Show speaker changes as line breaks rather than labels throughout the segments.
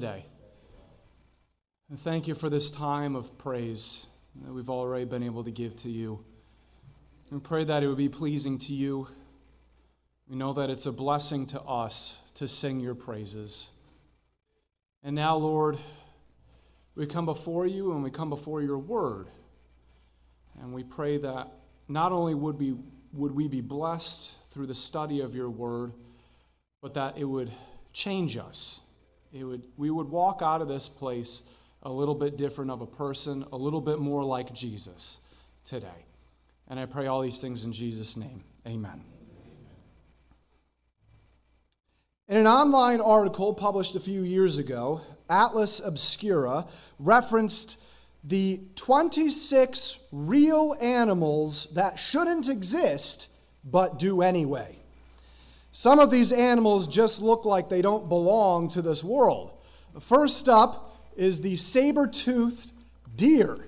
today. And thank you for this time of praise that we've already been able to give to you. And pray that it would be pleasing to you. We know that it's a blessing to us to sing your praises. And now, Lord, we come before you and we come before your word. And we pray that not only would, be, would we be blessed through the study of your word, but that it would change us. It would, we would walk out of this place a little bit different of a person, a little bit more like Jesus today. And I pray all these things in Jesus' name. Amen. In an online article published a few years ago, Atlas Obscura referenced the 26 real animals that shouldn't exist but do anyway. Some of these animals just look like they don't belong to this world. First up is the saber toothed deer.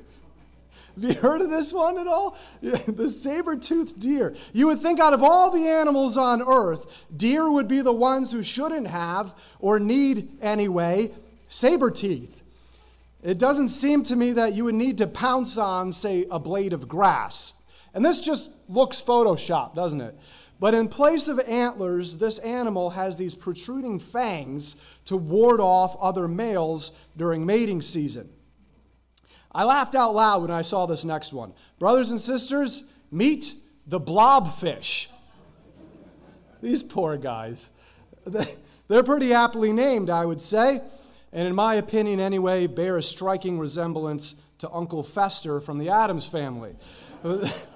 Have you heard of this one at all? the saber toothed deer. You would think out of all the animals on earth, deer would be the ones who shouldn't have or need anyway saber teeth. It doesn't seem to me that you would need to pounce on, say, a blade of grass. And this just looks Photoshop, doesn't it? But in place of antlers, this animal has these protruding fangs to ward off other males during mating season. I laughed out loud when I saw this next one. Brothers and sisters, meet the blobfish. These poor guys. They're pretty aptly named, I would say, and in my opinion, anyway, bear a striking resemblance to Uncle Fester from the Addams family.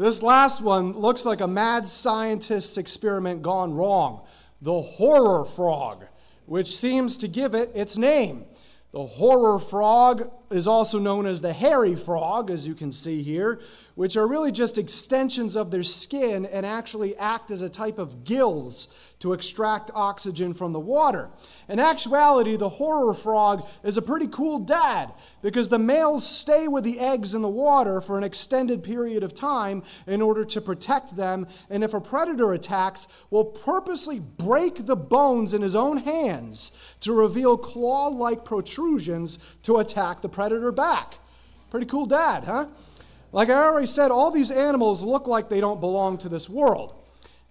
This last one looks like a mad scientist's experiment gone wrong the horror frog, which seems to give it its name. The horror frog is also known as the hairy frog, as you can see here, which are really just extensions of their skin and actually act as a type of gills to extract oxygen from the water. In actuality, the horror frog is a pretty cool dad because the males stay with the eggs in the water for an extended period of time in order to protect them, and if a predator attacks, will purposely break the bones in his own hands to reveal claw like protrusions to attack the predator back. Pretty cool dad, huh? Like I already said, all these animals look like they don't belong to this world.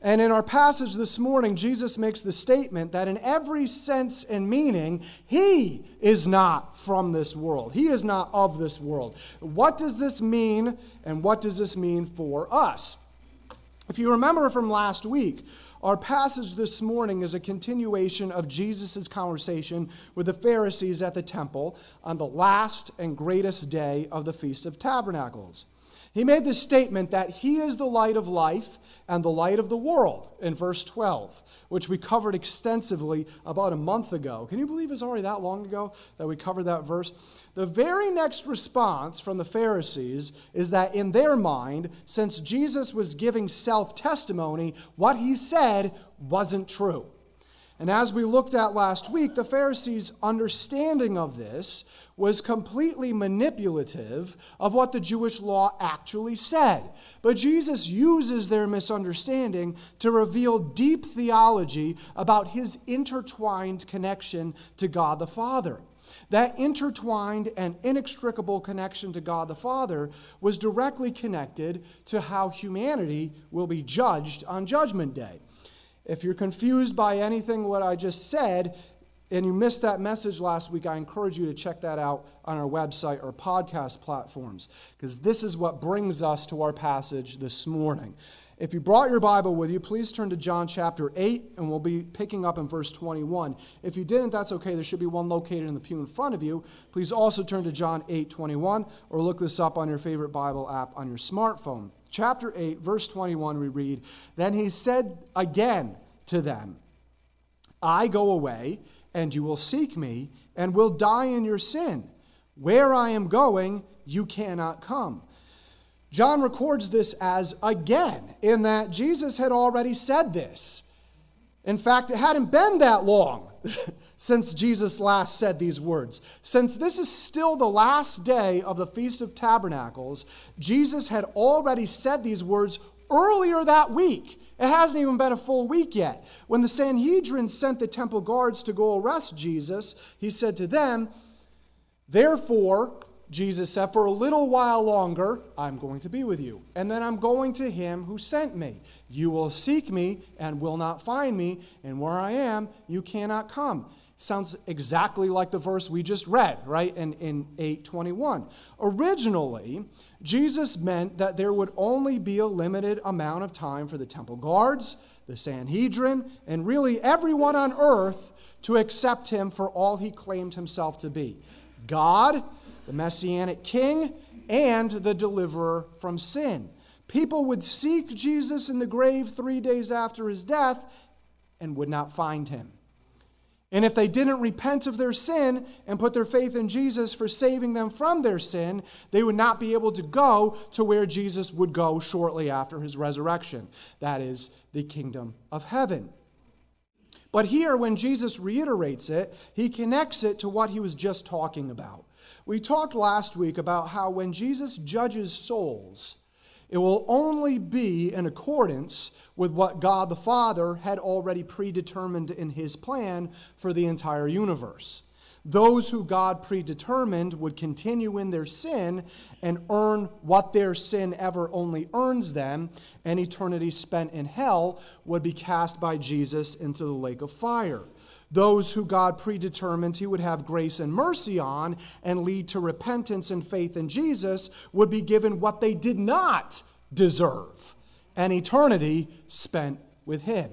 And in our passage this morning, Jesus makes the statement that in every sense and meaning, he is not from this world. He is not of this world. What does this mean, and what does this mean for us? If you remember from last week, our passage this morning is a continuation of Jesus' conversation with the Pharisees at the temple on the last and greatest day of the Feast of Tabernacles. He made the statement that he is the light of life and the light of the world in verse 12, which we covered extensively about a month ago. Can you believe it's already that long ago that we covered that verse? The very next response from the Pharisees is that in their mind, since Jesus was giving self testimony, what he said wasn't true. And as we looked at last week, the Pharisees' understanding of this was completely manipulative of what the Jewish law actually said. But Jesus uses their misunderstanding to reveal deep theology about his intertwined connection to God the Father. That intertwined and inextricable connection to God the Father was directly connected to how humanity will be judged on Judgment Day. If you're confused by anything what I just said, and you missed that message last week, I encourage you to check that out on our website or podcast platforms, because this is what brings us to our passage this morning. If you brought your Bible with you, please turn to John chapter 8, and we'll be picking up in verse 21. If you didn't, that's okay. There should be one located in the pew in front of you. Please also turn to John 8, 21, or look this up on your favorite Bible app on your smartphone. Chapter 8, verse 21, we read Then he said again to them, I go away and you will seek me, and will die in your sin. Where I am going, you cannot come. John records this as again, in that Jesus had already said this. In fact, it hadn't been that long since Jesus last said these words. Since this is still the last day of the Feast of Tabernacles, Jesus had already said these words earlier that week It hasn't even been a full week yet. When the Sanhedrin sent the temple guards to go arrest Jesus, he said to them, Therefore, Jesus said, For a little while longer, I'm going to be with you. And then I'm going to him who sent me. You will seek me and will not find me. And where I am, you cannot come. Sounds exactly like the verse we just read, right? In, in 821. Originally, Jesus meant that there would only be a limited amount of time for the temple guards, the Sanhedrin, and really everyone on earth to accept him for all he claimed himself to be God, the Messianic King, and the deliverer from sin. People would seek Jesus in the grave three days after his death and would not find him. And if they didn't repent of their sin and put their faith in Jesus for saving them from their sin, they would not be able to go to where Jesus would go shortly after his resurrection. That is the kingdom of heaven. But here, when Jesus reiterates it, he connects it to what he was just talking about. We talked last week about how when Jesus judges souls, it will only be in accordance with what God the Father had already predetermined in his plan for the entire universe. Those who God predetermined would continue in their sin and earn what their sin ever only earns them, and eternity spent in hell would be cast by Jesus into the lake of fire. Those who God predetermined he would have grace and mercy on and lead to repentance and faith in Jesus would be given what they did not deserve an eternity spent with him.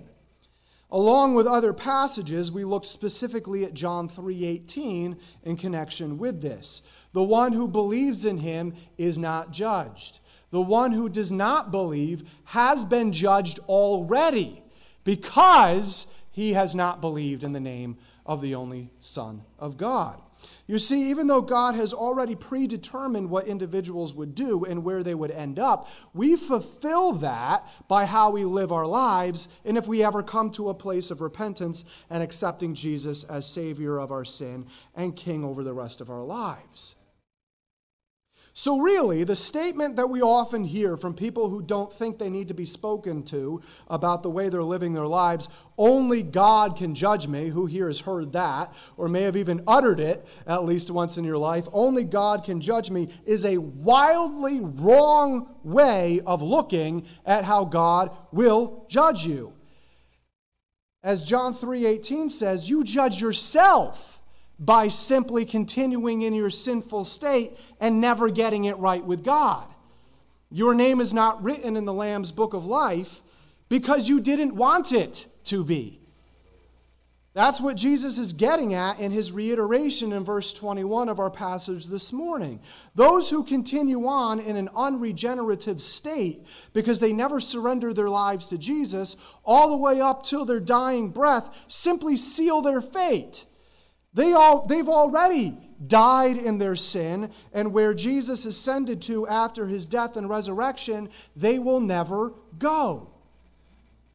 Along with other passages, we looked specifically at John 3:18 in connection with this. The one who believes in him is not judged. The one who does not believe has been judged already because he has not believed in the name of the only Son of God. You see, even though God has already predetermined what individuals would do and where they would end up, we fulfill that by how we live our lives and if we ever come to a place of repentance and accepting Jesus as Savior of our sin and King over the rest of our lives. So, really, the statement that we often hear from people who don't think they need to be spoken to about the way they're living their lives, only God can judge me, who here has heard that, or may have even uttered it at least once in your life, only God can judge me, is a wildly wrong way of looking at how God will judge you. As John 3:18 says, you judge yourself by simply continuing in your sinful state and never getting it right with God. Your name is not written in the Lamb's book of life because you didn't want it to be. That's what Jesus is getting at in his reiteration in verse 21 of our passage this morning. Those who continue on in an unregenerative state because they never surrender their lives to Jesus, all the way up till their dying breath, simply seal their fate. They all, they've already died in their sin, and where Jesus ascended to after his death and resurrection, they will never go.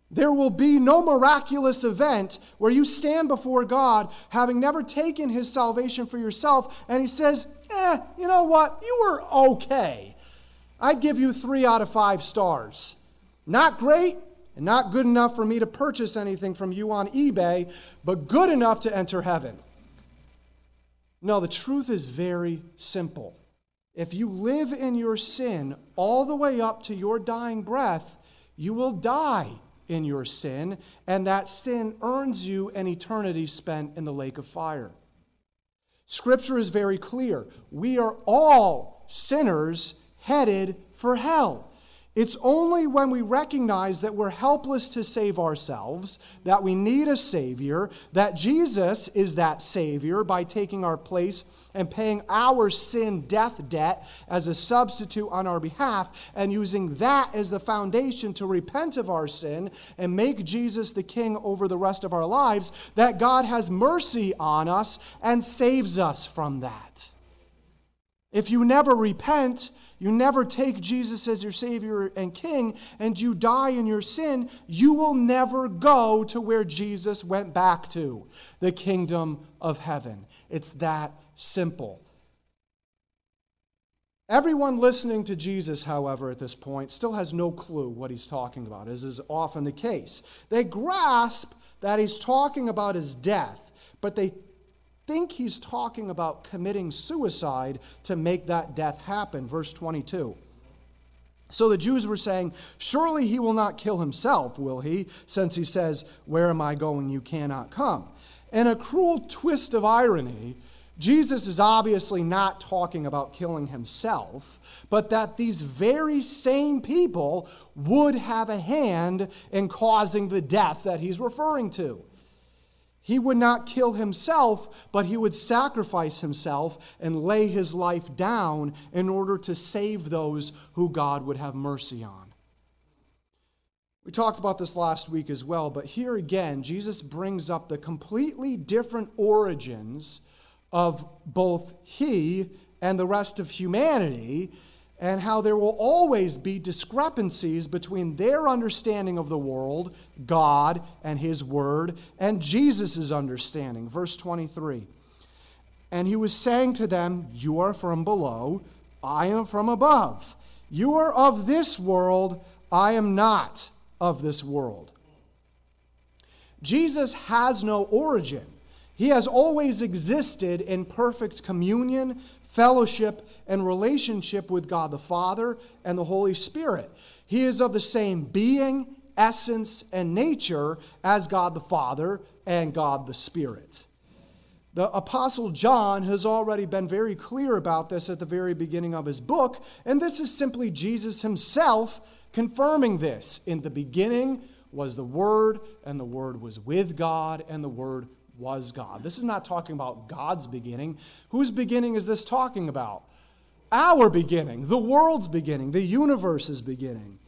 There will be no miraculous event where you stand before God having never taken his salvation for yourself, and he says, Eh, you know what? You were okay. I'd give you three out of five stars. Not great, and not good enough for me to purchase anything from you on eBay, but good enough to enter heaven. No, the truth is very simple. If you live in your sin all the way up to your dying breath, you will die in your sin, and that sin earns you an eternity spent in the lake of fire. Scripture is very clear. We are all sinners headed for hell. It's only when we recognize that we're helpless to save ourselves, that we need a Savior, that Jesus is that Savior by taking our place and paying our sin death debt as a substitute on our behalf, and using that as the foundation to repent of our sin and make Jesus the King over the rest of our lives, that God has mercy on us and saves us from that. If you never repent, you never take Jesus as your Savior and King, and you die in your sin, you will never go to where Jesus went back to the kingdom of heaven. It's that simple. Everyone listening to Jesus, however, at this point, still has no clue what he's talking about, as is often the case. They grasp that he's talking about his death, but they think he's talking about committing suicide to make that death happen. Verse 22. So the Jews were saying, Surely he will not kill himself, will he? Since he says, Where am I going? You cannot come. In a cruel twist of irony, Jesus is obviously not talking about killing himself, but that these very same people would have a hand in causing the death that he's referring to. He would not kill himself, but he would sacrifice himself and lay his life down in order to save those who God would have mercy on. We talked about this last week as well, but here again, Jesus brings up the completely different origins of both he and the rest of humanity, and how there will always be discrepancies between their understanding of the world, God and his word, and Jesus' understanding. Verse 23. And he was saying to them, You are from below, I am from above. You are of this world, I am not of this world. Jesus has no origin. He has always existed in perfect communion, fellowship, and relationship with God the Father and the Holy Spirit. He is of the same being, essence, and nature as God the Father and God the Spirit. The Apostle John has already been very clear about this at the very beginning of his book, and this is simply Jesus himself confirming this. In the beginning was the Word, and the Word was with God, and the Word was God. This is not talking about God's beginning. Whose beginning is this talking about? Our beginning, the world's beginning, the universe's beginning.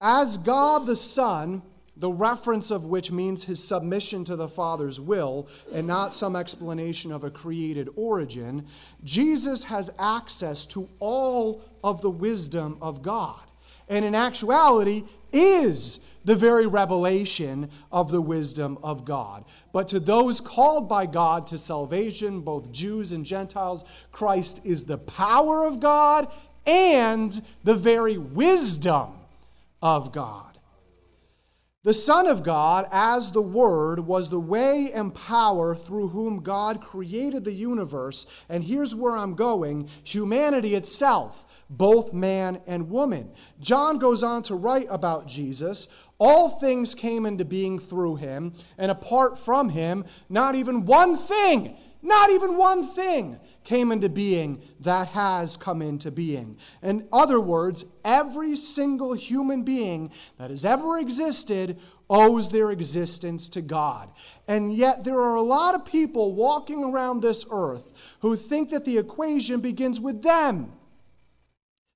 As God the Son, the reference of which means his submission to the Father's will and not some explanation of a created origin, Jesus has access to all of the wisdom of God. And in actuality, is the very revelation of the wisdom of God. But to those called by God to salvation, both Jews and Gentiles, Christ is the power of God and the very wisdom of God. The Son of God, as the Word, was the way and power through whom God created the universe. And here's where I'm going humanity itself, both man and woman. John goes on to write about Jesus. All things came into being through him, and apart from him, not even one thing, not even one thing came into being that has come into being. In other words, every single human being that has ever existed owes their existence to God. And yet, there are a lot of people walking around this earth who think that the equation begins with them.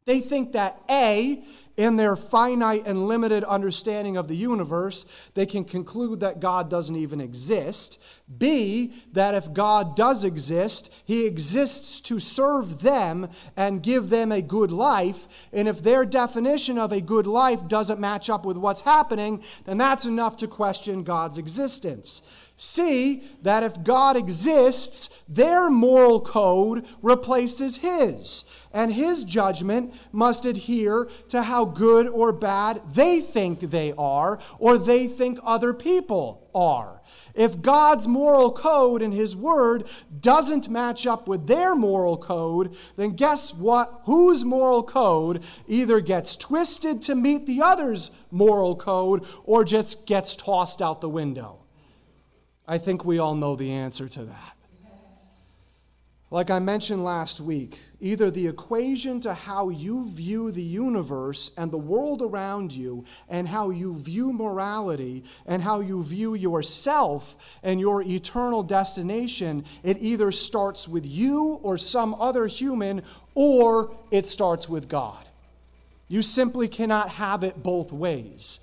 They think that A in their finite and limited understanding of the universe, they can conclude that God doesn't even exist. B, that if God does exist, he exists to serve them and give them a good life. And if their definition of a good life doesn't match up with what's happening, then that's enough to question God's existence. C, that if God exists, their moral code replaces his and his judgment must adhere to how good or bad they think they are or they think other people are. If God's moral code and his word doesn't match up with their moral code, then guess what? Whose moral code either gets twisted to meet the other's moral code or just gets tossed out the window? I think we all know the answer to that. Like I mentioned last week, either the equation to how you view the universe and the world around you, and how you view morality, and how you view yourself and your eternal destination, it either starts with you or some other human, or it starts with God. You simply cannot have it both ways.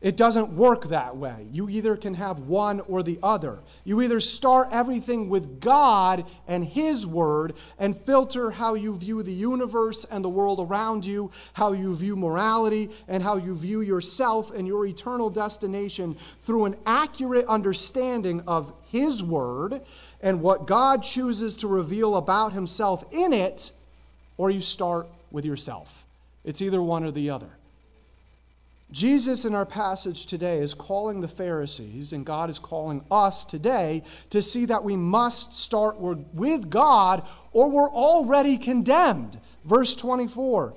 It doesn't work that way. You either can have one or the other. You either start everything with God and His Word and filter how you view the universe and the world around you, how you view morality, and how you view yourself and your eternal destination through an accurate understanding of His Word and what God chooses to reveal about Himself in it, or you start with yourself. It's either one or the other. Jesus in our passage today is calling the Pharisees, and God is calling us today to see that we must start with God or we're already condemned. Verse 24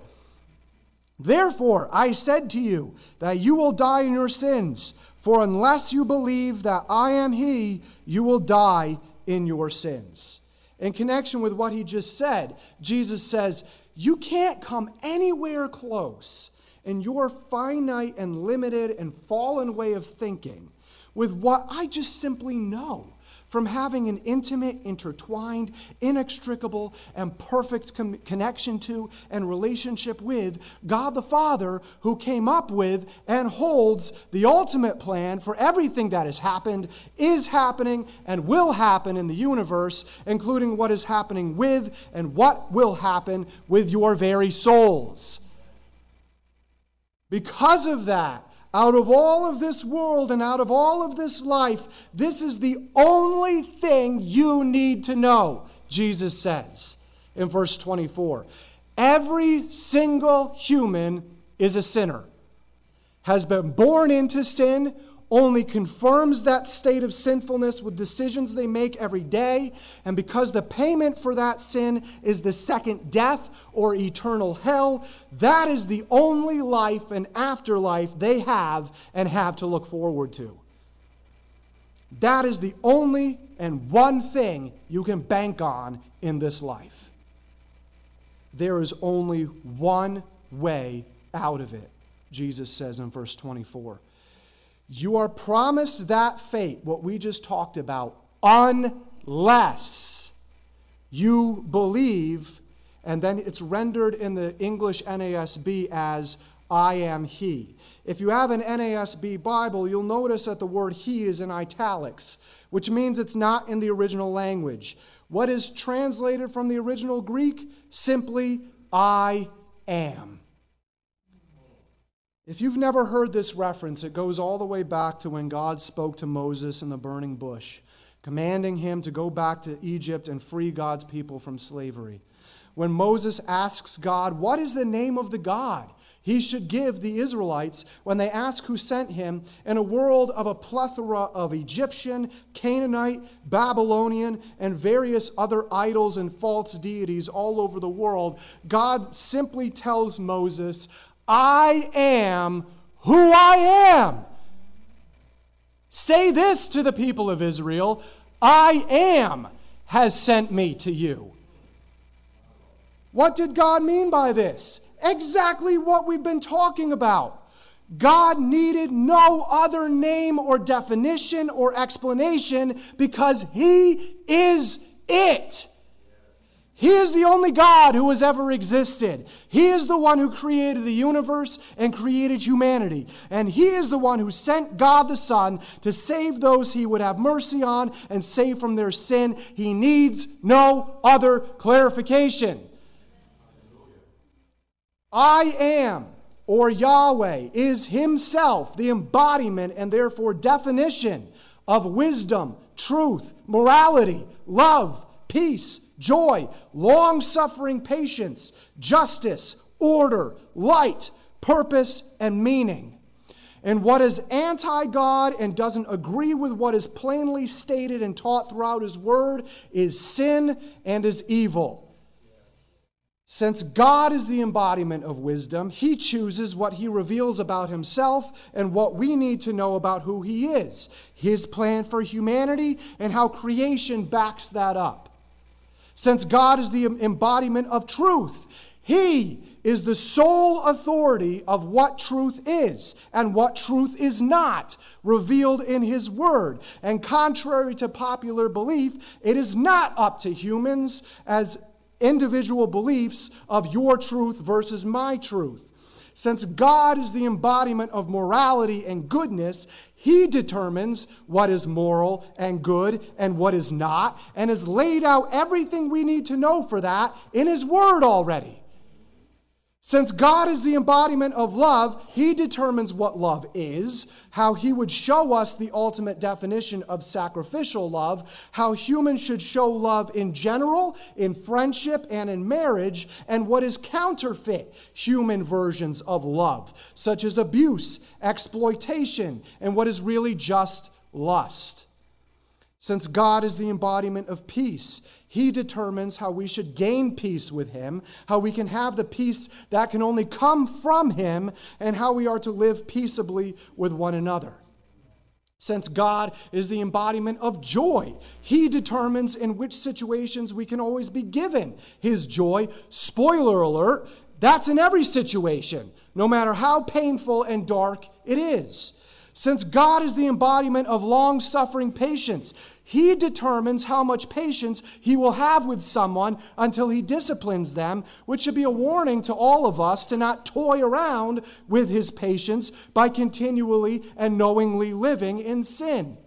Therefore, I said to you that you will die in your sins, for unless you believe that I am He, you will die in your sins. In connection with what he just said, Jesus says, You can't come anywhere close in your finite and limited and fallen way of thinking with what I just simply know from having an intimate, intertwined, inextricable, and perfect com- connection to and relationship with God the Father, who came up with and holds the ultimate plan for everything that has happened, is happening, and will happen in the universe, including what is happening with and what will happen with your very souls. Because of that, out of all of this world and out of all of this life, this is the only thing you need to know, Jesus says in verse 24. Every single human is a sinner, has been born into sin only confirms that state of sinfulness with decisions they make every day. And because the payment for that sin is the second death or eternal hell, that is the only life and afterlife they have and have to look forward to. That is the only and one thing you can bank on in this life. There is only one way out of it, Jesus says in verse 24. You are promised that fate, what we just talked about, unless you believe, and then it's rendered in the English NASB as I am He. If you have an NASB Bible, you'll notice that the word He is in italics, which means it's not in the original language. What is translated from the original Greek? Simply, I am. If you've never heard this reference, it goes all the way back to when God spoke to Moses in the burning bush, commanding him to go back to Egypt and free God's people from slavery. When Moses asks God, What is the name of the God he should give the Israelites when they ask who sent him in a world of a plethora of Egyptian, Canaanite, Babylonian, and various other idols and false deities all over the world? God simply tells Moses, I am who I am. Say this to the people of Israel I am has sent me to you. What did God mean by this? Exactly what we've been talking about. God needed no other name or definition or explanation because He is it. He is the only God who has ever existed. He is the one who created the universe and created humanity. And He is the one who sent God the Son to save those He would have mercy on and save from their sin. He needs no other clarification. I am, or Yahweh, is Himself the embodiment and therefore definition of wisdom, truth, morality, love, peace joy, long suffering patience, justice, order, light, purpose, and meaning. And what is anti God and doesn't agree with what is plainly stated and taught throughout His Word is sin and is evil. Since God is the embodiment of wisdom, He chooses what He reveals about Himself and what we need to know about who He is, His plan for humanity, and how creation backs that up. Since God is the embodiment of truth, He is the sole authority of what truth is and what truth is not, revealed in His Word. And contrary to popular belief, it is not up to humans as individual beliefs of your truth versus my truth. Since God is the embodiment of morality and goodness, He determines what is moral and good and what is not, and has laid out everything we need to know for that in His Word already. Since God is the embodiment of love, He determines what love is, how He would show us the ultimate definition of sacrificial love, how humans should show love in general, in friendship, and in marriage, and what is counterfeit human versions of love, such as abuse, exploitation, and what is really just lust. Since God is the embodiment of peace, he determines how we should gain peace with Him, how we can have the peace that can only come from Him, and how we are to live peaceably with one another. Since God is the embodiment of joy, He determines in which situations we can always be given His joy. Spoiler alert, that's in every situation, no matter how painful and dark it is. Since God is the embodiment of long suffering patience, He determines how much patience He will have with someone until He disciplines them, which should be a warning to all of us to not toy around with His patience by continually and knowingly living in sin.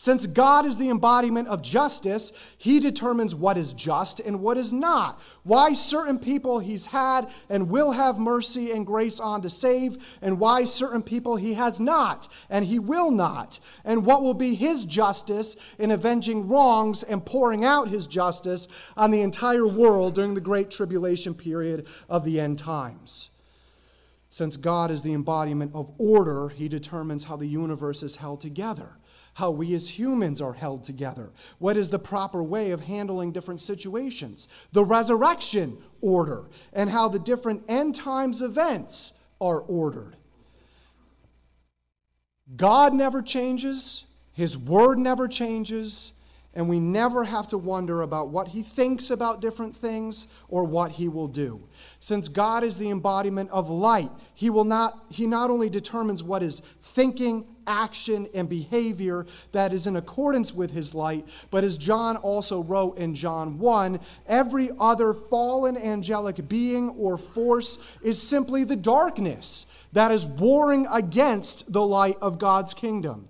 Since God is the embodiment of justice, he determines what is just and what is not. Why certain people he's had and will have mercy and grace on to save, and why certain people he has not and he will not. And what will be his justice in avenging wrongs and pouring out his justice on the entire world during the great tribulation period of the end times. Since God is the embodiment of order, he determines how the universe is held together how we as humans are held together, what is the proper way of handling different situations, the resurrection order, and how the different end times events are ordered. God never changes, His word never changes, and we never have to wonder about what He thinks about different things or what He will do. Since God is the embodiment of light, He will not He not only determines what is thinking, action and behavior that is in accordance with his light. But as John also wrote in John 1, every other fallen angelic being or force is simply the darkness that is warring against the light of God's kingdom.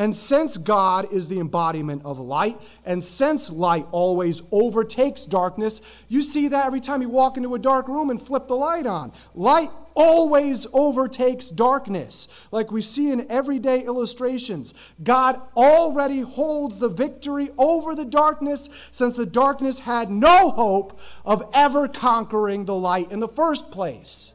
And since God is the embodiment of light, and since light always overtakes darkness, you see that every time you walk into a dark room and flip the light on. Light always overtakes darkness. Like we see in everyday illustrations, God already holds the victory over the darkness since the darkness had no hope of ever conquering the light in the first place.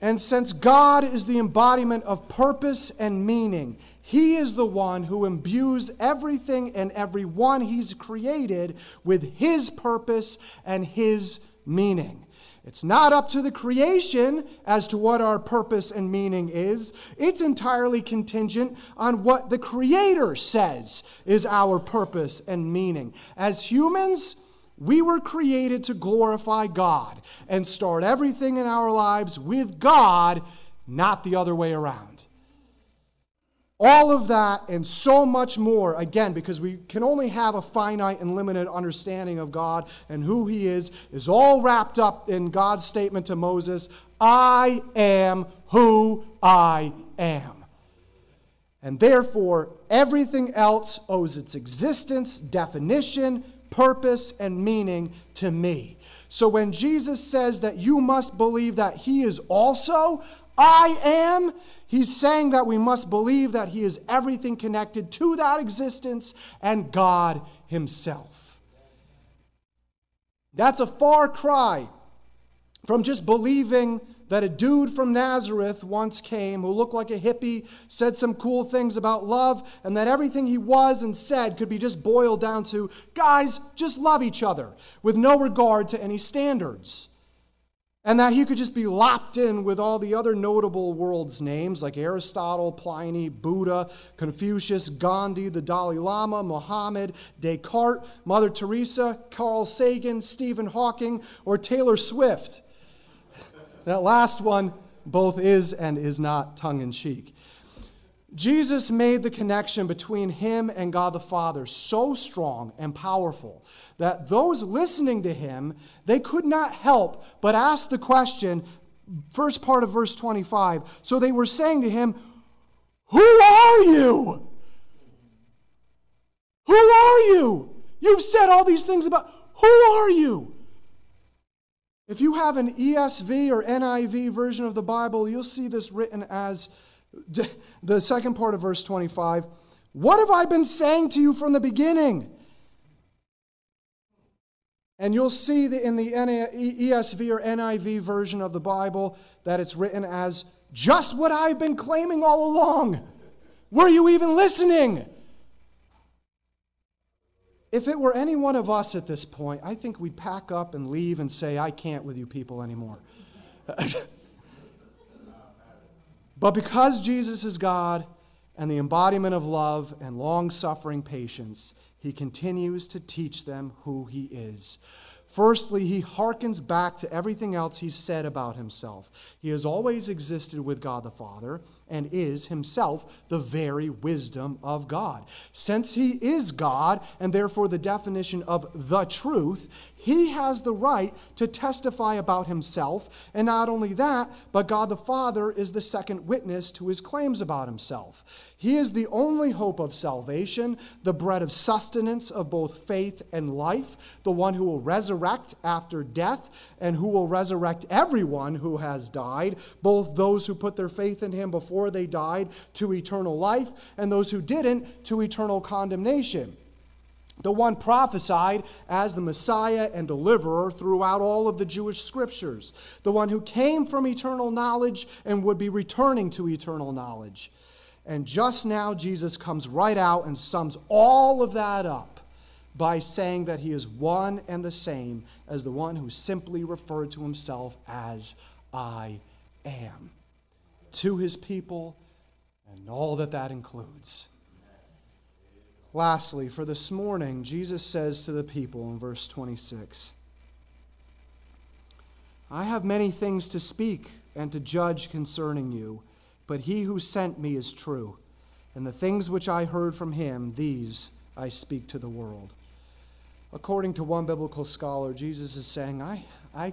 And since God is the embodiment of purpose and meaning, He is the one who imbues everything and everyone He's created with His purpose and His meaning. It's not up to the creation as to what our purpose and meaning is. It's entirely contingent on what the Creator says is our purpose and meaning. As humans, we were created to glorify God and start everything in our lives with God, not the other way around. All of that and so much more, again, because we can only have a finite and limited understanding of God and who He is, is all wrapped up in God's statement to Moses I am who I am. And therefore, everything else owes its existence, definition, purpose, and meaning to me. So when Jesus says that you must believe that He is also, I am, He's saying that we must believe that He is everything connected to that existence and God Himself. That's a far cry from just believing that a dude from Nazareth once came who looked like a hippie, said some cool things about love, and that everything he was and said could be just boiled down to guys, just love each other with no regard to any standards and that he could just be lopped in with all the other notable world's names like Aristotle, Pliny, Buddha, Confucius, Gandhi, the Dalai Lama, Muhammad, Descartes, Mother Teresa, Carl Sagan, Stephen Hawking, or Taylor Swift. that last one both is and is not tongue in cheek. Jesus made the connection between him and God the Father so strong and powerful that those listening to him, they could not help but ask the question, first part of verse 25. So they were saying to him, Who are you? Who are you? You've said all these things about who are you? If you have an ESV or NIV version of the Bible, you'll see this written as the second part of verse 25 What have I been saying to you from the beginning? And you'll see that in the ESV or NIV version of the Bible that it's written as just what I've been claiming all along. Were you even listening? If it were any one of us at this point, I think we'd pack up and leave and say, I can't with you people anymore. but because Jesus is God and the embodiment of love and long suffering patience, he continues to teach them who he is. Firstly, he hearkens back to everything else he's said about himself. He has always existed with God the Father and is himself the very wisdom of God. Since he is God, and therefore the definition of the truth, he has the right to testify about himself. And not only that, but God the Father is the second witness to his claims about himself. He is the only hope of salvation, the bread of sustenance of both faith and life, the one who will resurrect after death, and who will resurrect everyone who has died, both those who put their faith in him before before they died to eternal life, and those who didn't to eternal condemnation. The one prophesied as the Messiah and deliverer throughout all of the Jewish scriptures. The one who came from eternal knowledge and would be returning to eternal knowledge. And just now, Jesus comes right out and sums all of that up by saying that he is one and the same as the one who simply referred to himself as I am to his people and all that that includes. Lastly, for this morning, Jesus says to the people in verse 26 I have many things to speak and to judge concerning you, but he who sent me is true, and the things which I heard from him, these I speak to the world. According to one biblical scholar, Jesus is saying, I, I,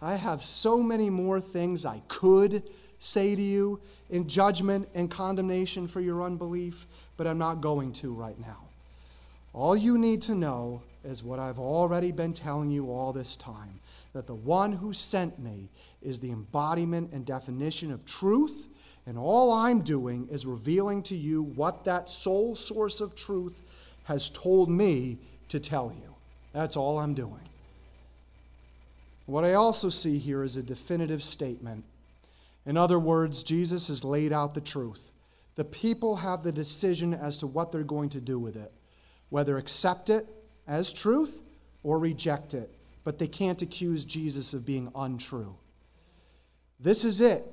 I have so many more things I could say to you in judgment and condemnation for your unbelief, but I'm not going to right now. All you need to know is what I've already been telling you all this time that the one who sent me is the embodiment and definition of truth, and all I'm doing is revealing to you what that sole source of truth has told me to tell you. That's all I'm doing. What I also see here is a definitive statement in other words, Jesus has laid out the truth. The people have the decision as to what they're going to do with it, whether accept it as truth or reject it. But they can't accuse Jesus of being untrue. This is it.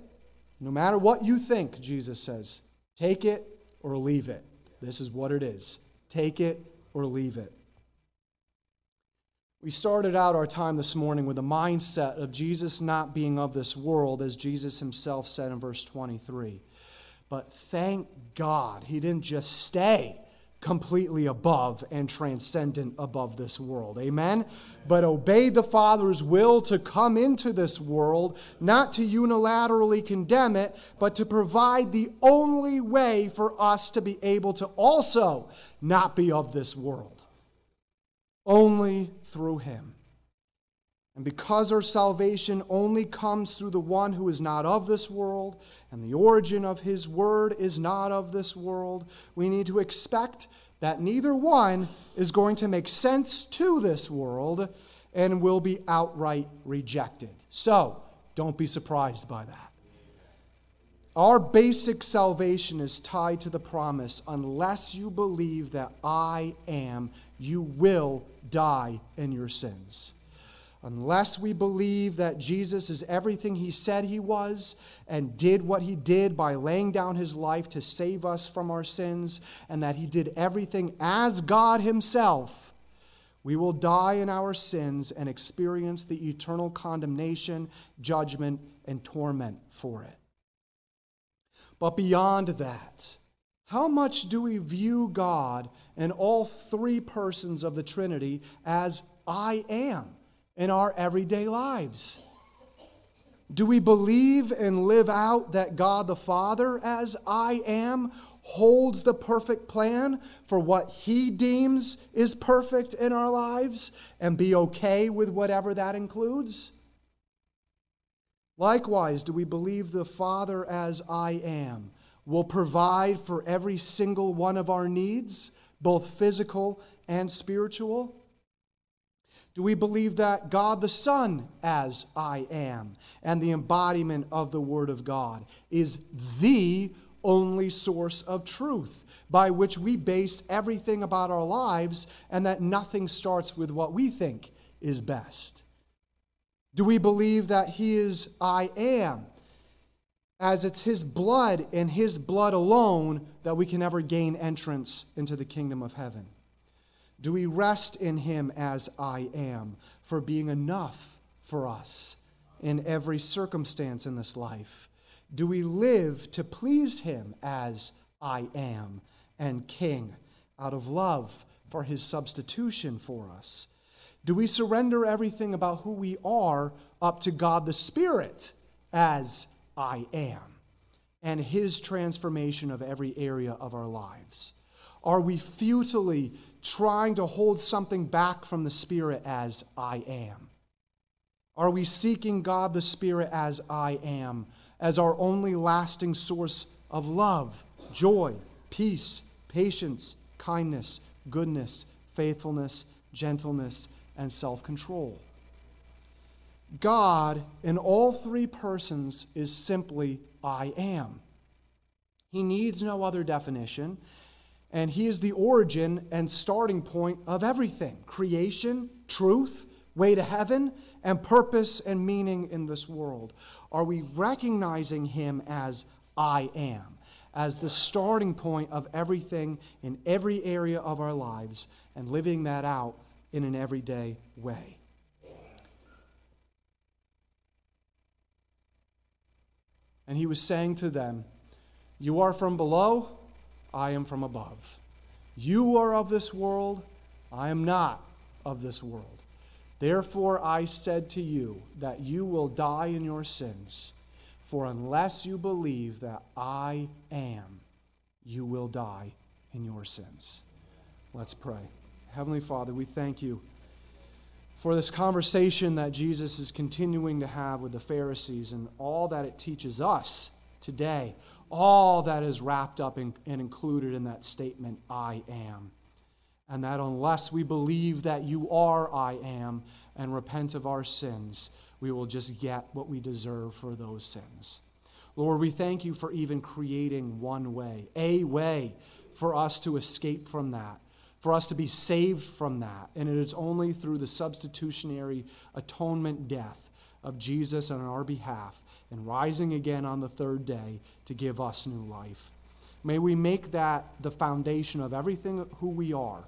No matter what you think, Jesus says, take it or leave it. This is what it is. Take it or leave it. We started out our time this morning with a mindset of Jesus not being of this world, as Jesus himself said in verse 23. But thank God he didn't just stay completely above and transcendent above this world. Amen? But obeyed the Father's will to come into this world, not to unilaterally condemn it, but to provide the only way for us to be able to also not be of this world only through him. And because our salvation only comes through the one who is not of this world, and the origin of his word is not of this world, we need to expect that neither one is going to make sense to this world and will be outright rejected. So, don't be surprised by that. Our basic salvation is tied to the promise unless you believe that I am, you will die in your sins. Unless we believe that Jesus is everything he said he was and did what he did by laying down his life to save us from our sins, and that he did everything as God himself, we will die in our sins and experience the eternal condemnation, judgment, and torment for it. But beyond that, how much do we view God and all three persons of the Trinity as I am in our everyday lives? Do we believe and live out that God the Father, as I am, holds the perfect plan for what He deems is perfect in our lives and be okay with whatever that includes? Likewise, do we believe the Father as I am will provide for every single one of our needs, both physical and spiritual? Do we believe that God the Son, as I am, and the embodiment of the Word of God, is the only source of truth by which we base everything about our lives, and that nothing starts with what we think is best? Do we believe that He is I am, as it's His blood and His blood alone that we can ever gain entrance into the kingdom of heaven? Do we rest in Him as I am for being enough for us in every circumstance in this life? Do we live to please Him as I am and King out of love for His substitution for us? Do we surrender everything about who we are up to God the Spirit as I am and His transformation of every area of our lives? Are we futilely trying to hold something back from the Spirit as I am? Are we seeking God the Spirit as I am, as our only lasting source of love, joy, peace, patience, kindness, goodness, faithfulness, gentleness, and self control? God, in all three persons, is simply I am. He needs no other definition and He is the origin and starting point of everything creation, truth, way to heaven, and purpose and meaning in this world. Are we recognizing Him as I am, as the starting point of everything in every area of our lives, and living that out in an everyday way? And he was saying to them, You are from below, I am from above. You are of this world, I am not of this world. Therefore, I said to you that you will die in your sins. For unless you believe that I am, you will die in your sins. Let's pray. Heavenly Father, we thank you for this conversation that Jesus is continuing to have with the Pharisees and all that it teaches us today all that is wrapped up in, and included in that statement, I am. And that unless we believe that you are I am and repent of our sins, we will just get what we deserve for those sins. Lord, we thank you for even creating one way, a way for us to escape from that, for us to be saved from that. And it is only through the substitutionary atonement death of Jesus on our behalf and rising again on the third day to give us new life. May we make that the foundation of everything who we are,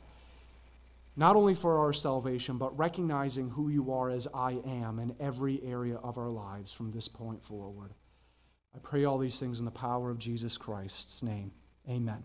not only for our salvation, but recognizing who you are as I am in every area of our lives from this point forward. I pray all these things in the power of Jesus Christ's name. Amen.